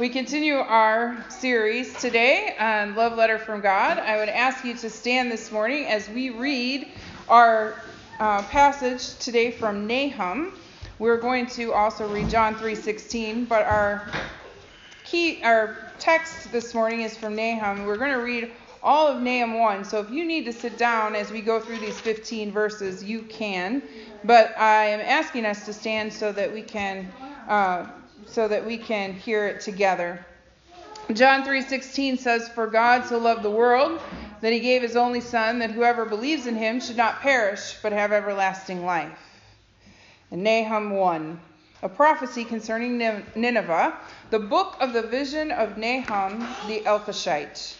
We continue our series today on Love Letter from God. I would ask you to stand this morning as we read our uh, passage today from Nahum. We're going to also read John 3:16, but our key our text this morning is from Nahum. We're going to read all of Nahum 1. So if you need to sit down as we go through these 15 verses, you can. But I am asking us to stand so that we can uh, so that we can hear it together. John 3:16 says, "For God so loved the world that he gave his only son that whoever believes in him should not perish but have everlasting life." And Nahum 1, a prophecy concerning Nineveh, the book of the vision of Nahum the Elkoshite.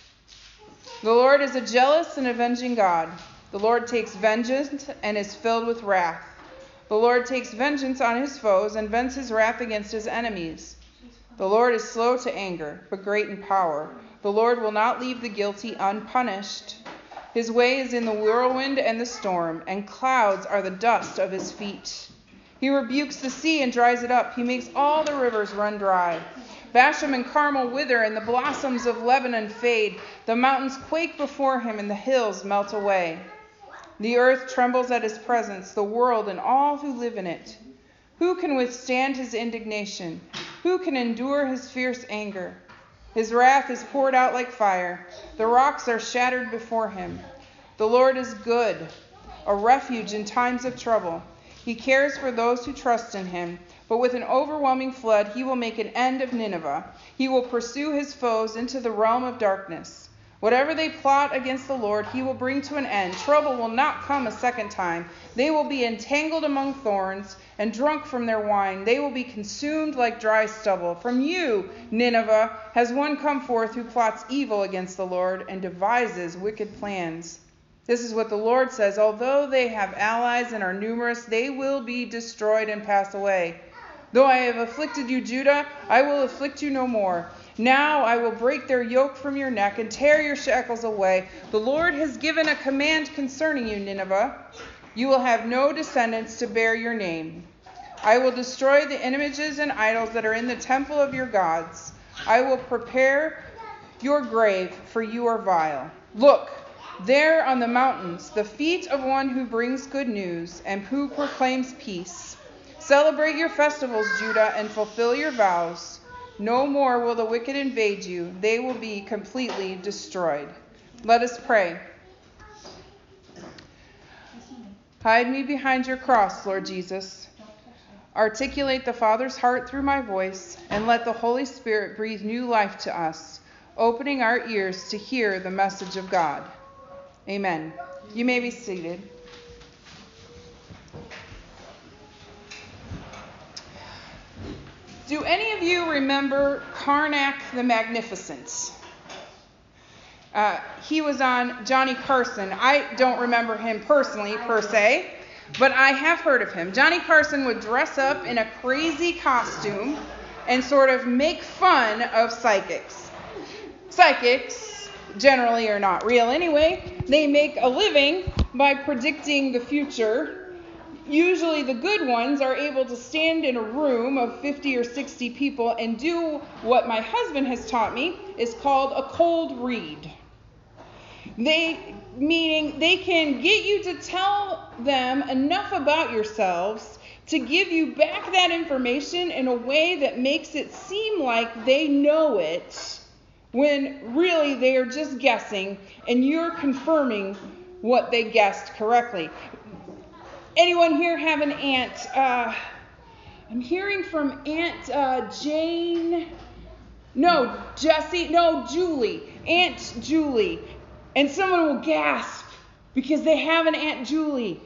The Lord is a jealous and avenging God. The Lord takes vengeance and is filled with wrath. The Lord takes vengeance on his foes and vents his wrath against his enemies. The Lord is slow to anger, but great in power. The Lord will not leave the guilty unpunished. His way is in the whirlwind and the storm, and clouds are the dust of his feet. He rebukes the sea and dries it up. He makes all the rivers run dry. Bashan and Carmel wither, and the blossoms of Lebanon fade. The mountains quake before him, and the hills melt away. The earth trembles at his presence, the world and all who live in it. Who can withstand his indignation? Who can endure his fierce anger? His wrath is poured out like fire. The rocks are shattered before him. The Lord is good, a refuge in times of trouble. He cares for those who trust in him. But with an overwhelming flood, he will make an end of Nineveh. He will pursue his foes into the realm of darkness. Whatever they plot against the Lord, he will bring to an end. Trouble will not come a second time. They will be entangled among thorns and drunk from their wine. They will be consumed like dry stubble. From you, Nineveh, has one come forth who plots evil against the Lord and devises wicked plans. This is what the Lord says Although they have allies and are numerous, they will be destroyed and pass away. Though I have afflicted you, Judah, I will afflict you no more. Now I will break their yoke from your neck and tear your shackles away. The Lord has given a command concerning you, Nineveh. You will have no descendants to bear your name. I will destroy the images and idols that are in the temple of your gods. I will prepare your grave, for you are vile. Look, there on the mountains, the feet of one who brings good news and who proclaims peace. Celebrate your festivals, Judah, and fulfill your vows. No more will the wicked invade you, they will be completely destroyed. Let us pray. Hide me behind your cross, Lord Jesus. Articulate the Father's heart through my voice, and let the Holy Spirit breathe new life to us, opening our ears to hear the message of God. Amen. You may be seated. Do any of you remember Carnac the Magnificent? Uh, he was on Johnny Carson. I don't remember him personally, per se, but I have heard of him. Johnny Carson would dress up in a crazy costume and sort of make fun of psychics. Psychics generally are not real anyway. They make a living by predicting the future usually the good ones are able to stand in a room of 50 or 60 people and do what my husband has taught me is called a cold read. They meaning they can get you to tell them enough about yourselves to give you back that information in a way that makes it seem like they know it when really they are just guessing and you're confirming what they guessed correctly. Anyone here have an aunt? Uh, I'm hearing from Aunt uh, Jane. No, Jessie. No, Julie. Aunt Julie. And someone will gasp because they have an Aunt Julie.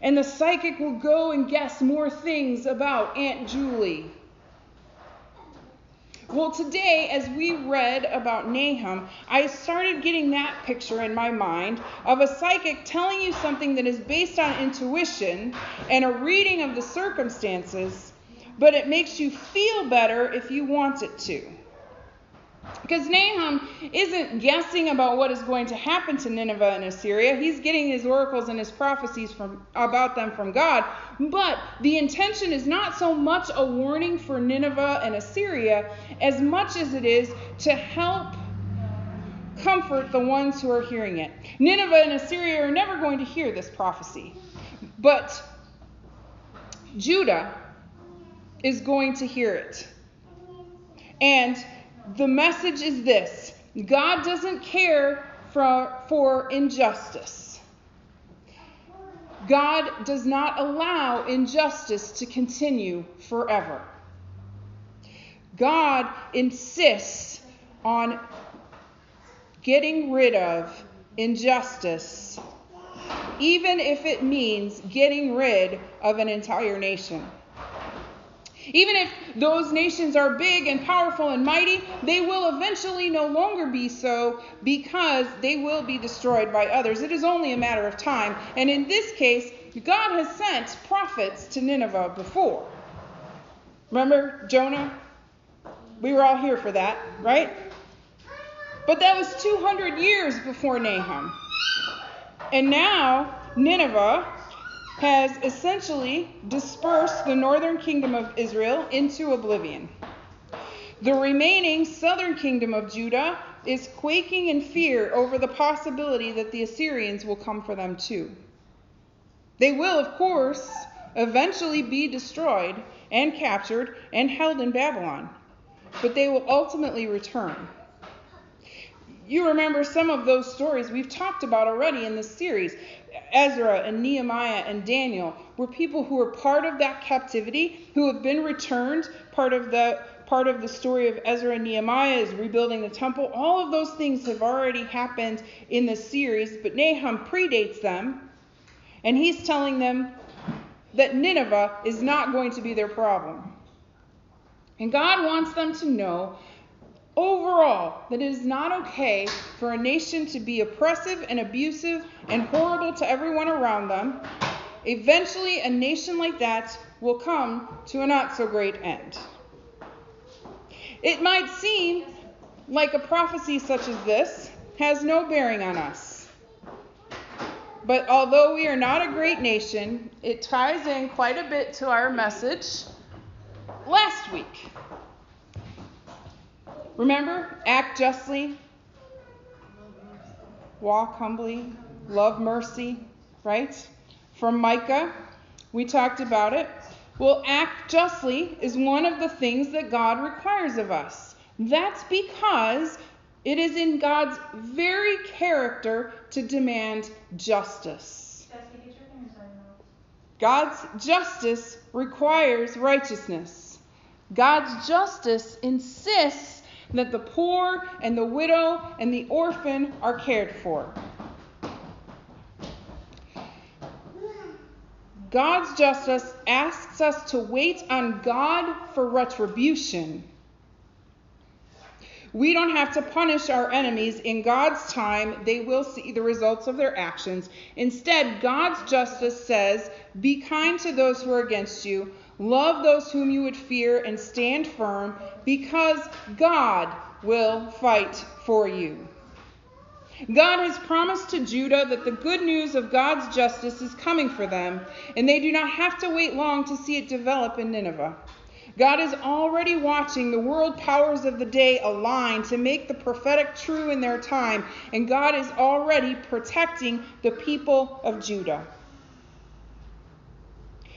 And the psychic will go and guess more things about Aunt Julie. Well, today, as we read about Nahum, I started getting that picture in my mind of a psychic telling you something that is based on intuition and a reading of the circumstances, but it makes you feel better if you want it to. Because Nahum isn't guessing about what is going to happen to Nineveh and Assyria. He's getting his oracles and his prophecies from, about them from God. But the intention is not so much a warning for Nineveh and Assyria as much as it is to help comfort the ones who are hearing it. Nineveh and Assyria are never going to hear this prophecy. But Judah is going to hear it. And the message is this God doesn't care for, for injustice. God does not allow injustice to continue forever. God insists on getting rid of injustice, even if it means getting rid of an entire nation. Even if those nations are big and powerful and mighty, they will eventually no longer be so because they will be destroyed by others. It is only a matter of time. And in this case, God has sent prophets to Nineveh before. Remember Jonah? We were all here for that, right? But that was 200 years before Nahum. And now Nineveh has essentially dispersed the northern kingdom of Israel into oblivion. The remaining southern kingdom of Judah is quaking in fear over the possibility that the Assyrians will come for them too. They will, of course, eventually be destroyed and captured and held in Babylon, but they will ultimately return. You remember some of those stories we've talked about already in this series. Ezra and Nehemiah and Daniel were people who were part of that captivity, who have been returned. Part of the part of the story of Ezra and Nehemiah is rebuilding the temple. All of those things have already happened in the series, but Nahum predates them, and he's telling them that Nineveh is not going to be their problem. And God wants them to know overall that it is not okay for a nation to be oppressive and abusive and horrible to everyone around them. Eventually, a nation like that will come to a not so great end. It might seem like a prophecy such as this has no bearing on us. But although we are not a great nation, it ties in quite a bit to our message last week. Remember, act justly, walk humbly, love mercy, right? From Micah, we talked about it. Well, act justly is one of the things that God requires of us. That's because it is in God's very character to demand justice. God's justice requires righteousness. God's justice insists that the poor and the widow and the orphan are cared for. God's justice asks us to wait on God for retribution. We don't have to punish our enemies. In God's time, they will see the results of their actions. Instead, God's justice says, Be kind to those who are against you, Love those whom you would fear and stand firm because God will fight for you. God has promised to Judah that the good news of God's justice is coming for them, and they do not have to wait long to see it develop in Nineveh. God is already watching the world powers of the day align to make the prophetic true in their time, and God is already protecting the people of Judah.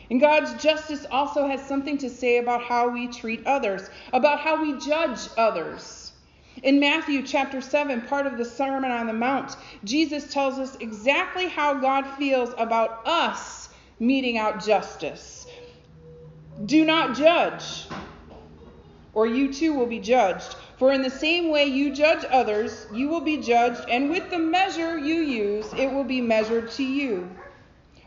And God's justice also has something to say about how we treat others, about how we judge others. In Matthew chapter 7, part of the Sermon on the Mount, Jesus tells us exactly how God feels about us meting out justice. Do not judge, or you too will be judged. For in the same way you judge others, you will be judged, and with the measure you use, it will be measured to you.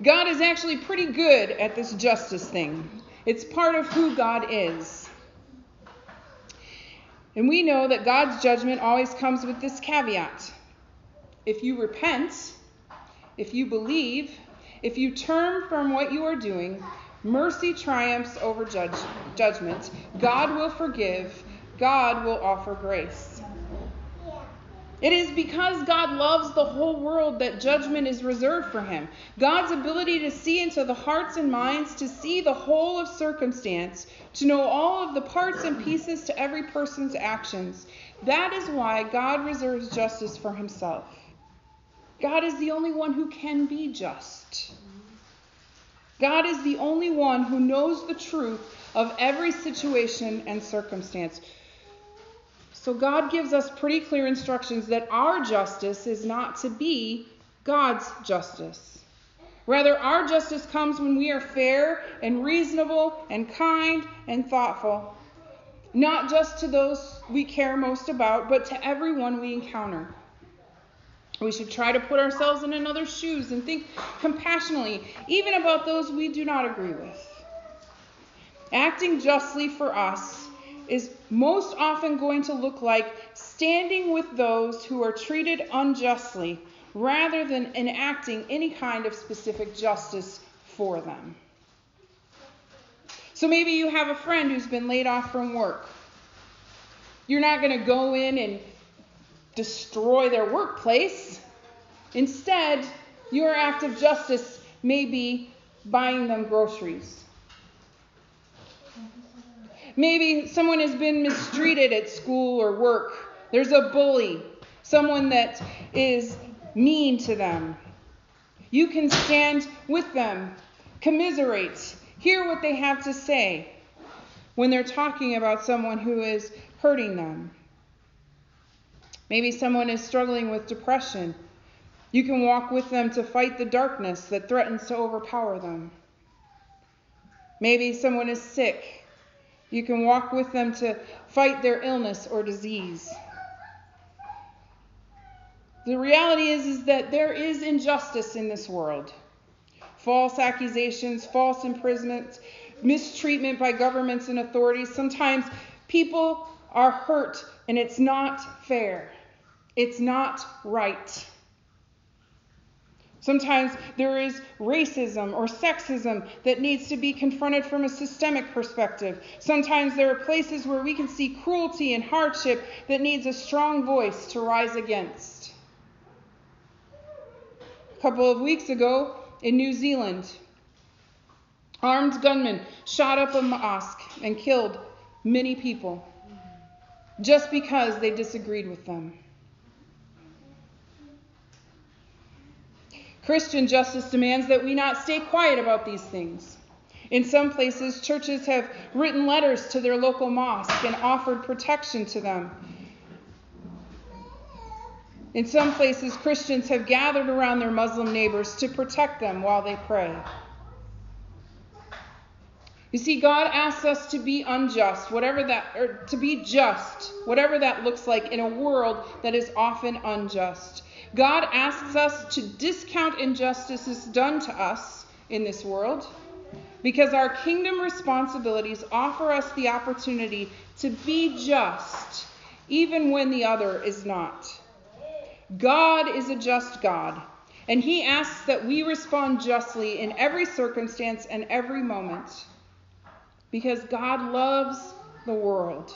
God is actually pretty good at this justice thing. It's part of who God is. And we know that God's judgment always comes with this caveat. If you repent, if you believe, if you turn from what you are doing, mercy triumphs over judge, judgment. God will forgive, God will offer grace. It is because God loves the whole world that judgment is reserved for him. God's ability to see into the hearts and minds, to see the whole of circumstance, to know all of the parts and pieces to every person's actions. That is why God reserves justice for himself. God is the only one who can be just. God is the only one who knows the truth of every situation and circumstance. So God gives us pretty clear instructions that our justice is not to be God's justice. Rather, our justice comes when we are fair and reasonable and kind and thoughtful, not just to those we care most about, but to everyone we encounter. We should try to put ourselves in another's shoes and think compassionately, even about those we do not agree with. Acting justly for us is most often going to look like standing with those who are treated unjustly rather than enacting any kind of specific justice for them. So maybe you have a friend who's been laid off from work. You're not going to go in and destroy their workplace. Instead, your act of justice may be buying them groceries Maybe someone has been mistreated at school or work. There's a bully, someone that is mean to them. You can stand with them, commiserate, hear what they have to say when they're talking about someone who is hurting them. Maybe someone is struggling with depression. You can walk with them to fight the darkness that threatens to overpower them. Maybe someone is sick you can walk with them to fight their illness or disease. The reality is, is that there is injustice in this world. False accusations, false imprisonment, mistreatment by governments and authorities. Sometimes people are hurt and it's not fair. It's not right. Sometimes there is racism or sexism that needs to be confronted from a systemic perspective. Sometimes there are places where we can see cruelty and hardship that needs a strong voice to rise against. A couple of weeks ago in New Zealand, armed gunmen shot up a mosque and killed many people just because they disagreed with them. Christian justice demands that we not stay quiet about these things. In some places, churches have written letters to their local mosque and offered protection to them. In some places, Christians have gathered around their Muslim neighbors to protect them while they pray. You see, God asks us to be unjust, whatever that, or to be just, whatever that looks like in a world that is often unjust. God asks us to discount injustices done to us in this world because our kingdom responsibilities offer us the opportunity to be just even when the other is not. God is a just God, and He asks that we respond justly in every circumstance and every moment because God loves the world.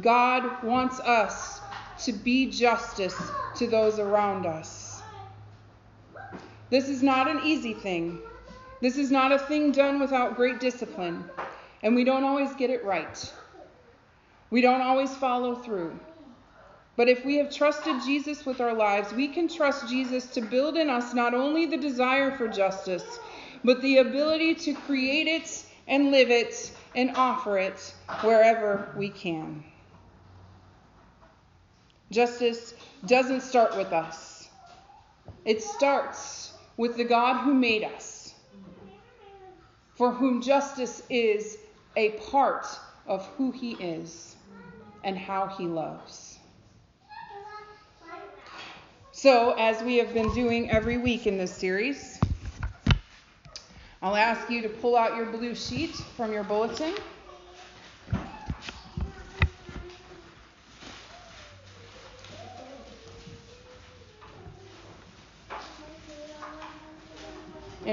God wants us to be justice to those around us. This is not an easy thing. This is not a thing done without great discipline, and we don't always get it right. We don't always follow through. But if we have trusted Jesus with our lives, we can trust Jesus to build in us not only the desire for justice, but the ability to create it and live it and offer it wherever we can. Justice doesn't start with us, it starts with the God who made us, for whom justice is a part of who he is and how he loves. So, as we have been doing every week in this series, I'll ask you to pull out your blue sheet from your bulletin.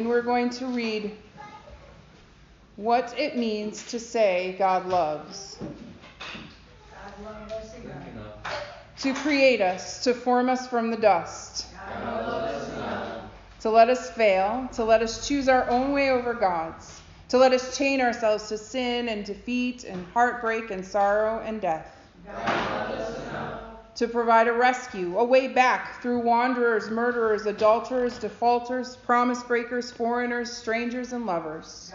And we're going to read what it means to say God loves. to create us, to form us from the dust, to let us fail, to let us choose our own way over God's, to let us chain ourselves to sin and defeat and heartbreak and sorrow and death. To provide a rescue, a way back through wanderers, murderers, adulterers, defaulters, promise breakers, foreigners, strangers, and lovers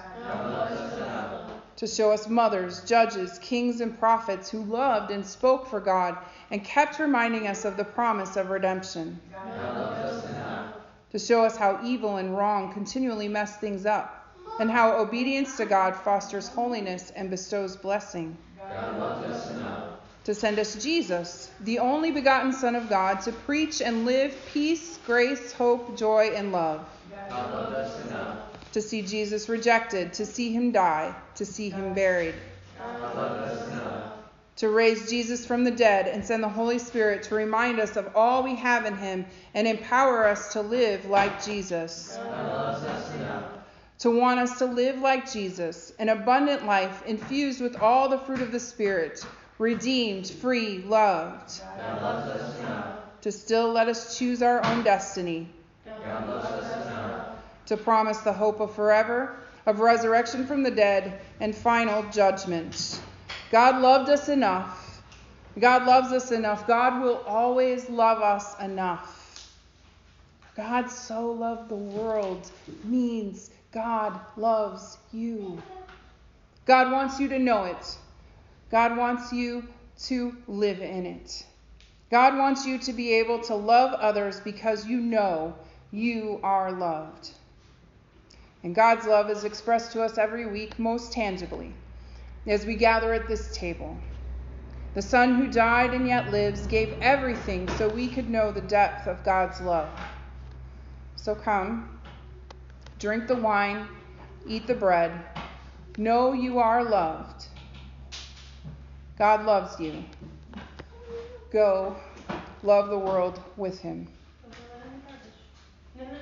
to show us mothers, judges, kings, and prophets who loved and spoke for God and kept reminding us of the promise of redemption. To show us how evil and wrong continually mess things up, and how obedience to God fosters holiness and bestows blessing. To send us Jesus, the only begotten Son of God, to preach and live peace, grace, hope, joy, and love to see Jesus rejected, to see him die, to see him buried. To raise Jesus from the dead and send the Holy Spirit to remind us of all we have in him and empower us to live like Jesus. To want us to live like Jesus, an abundant life infused with all the fruit of the Spirit, redeemed, free, loved. To still let us choose our own destiny to promise the hope of forever, of resurrection from the dead, and final judgment. God loved us enough. God loves us enough. God will always love us enough. God so loved the world means God loves you. God wants you to know it. God wants you to live in it. God wants you to be able to love others because you know you are loved. And God's love is expressed to us every week most tangibly as we gather at this table. The Son who died and yet lives gave everything so we could know the depth of God's love. So come, drink the wine, eat the bread. Know you are loved. God loves you. Go, love the world with him.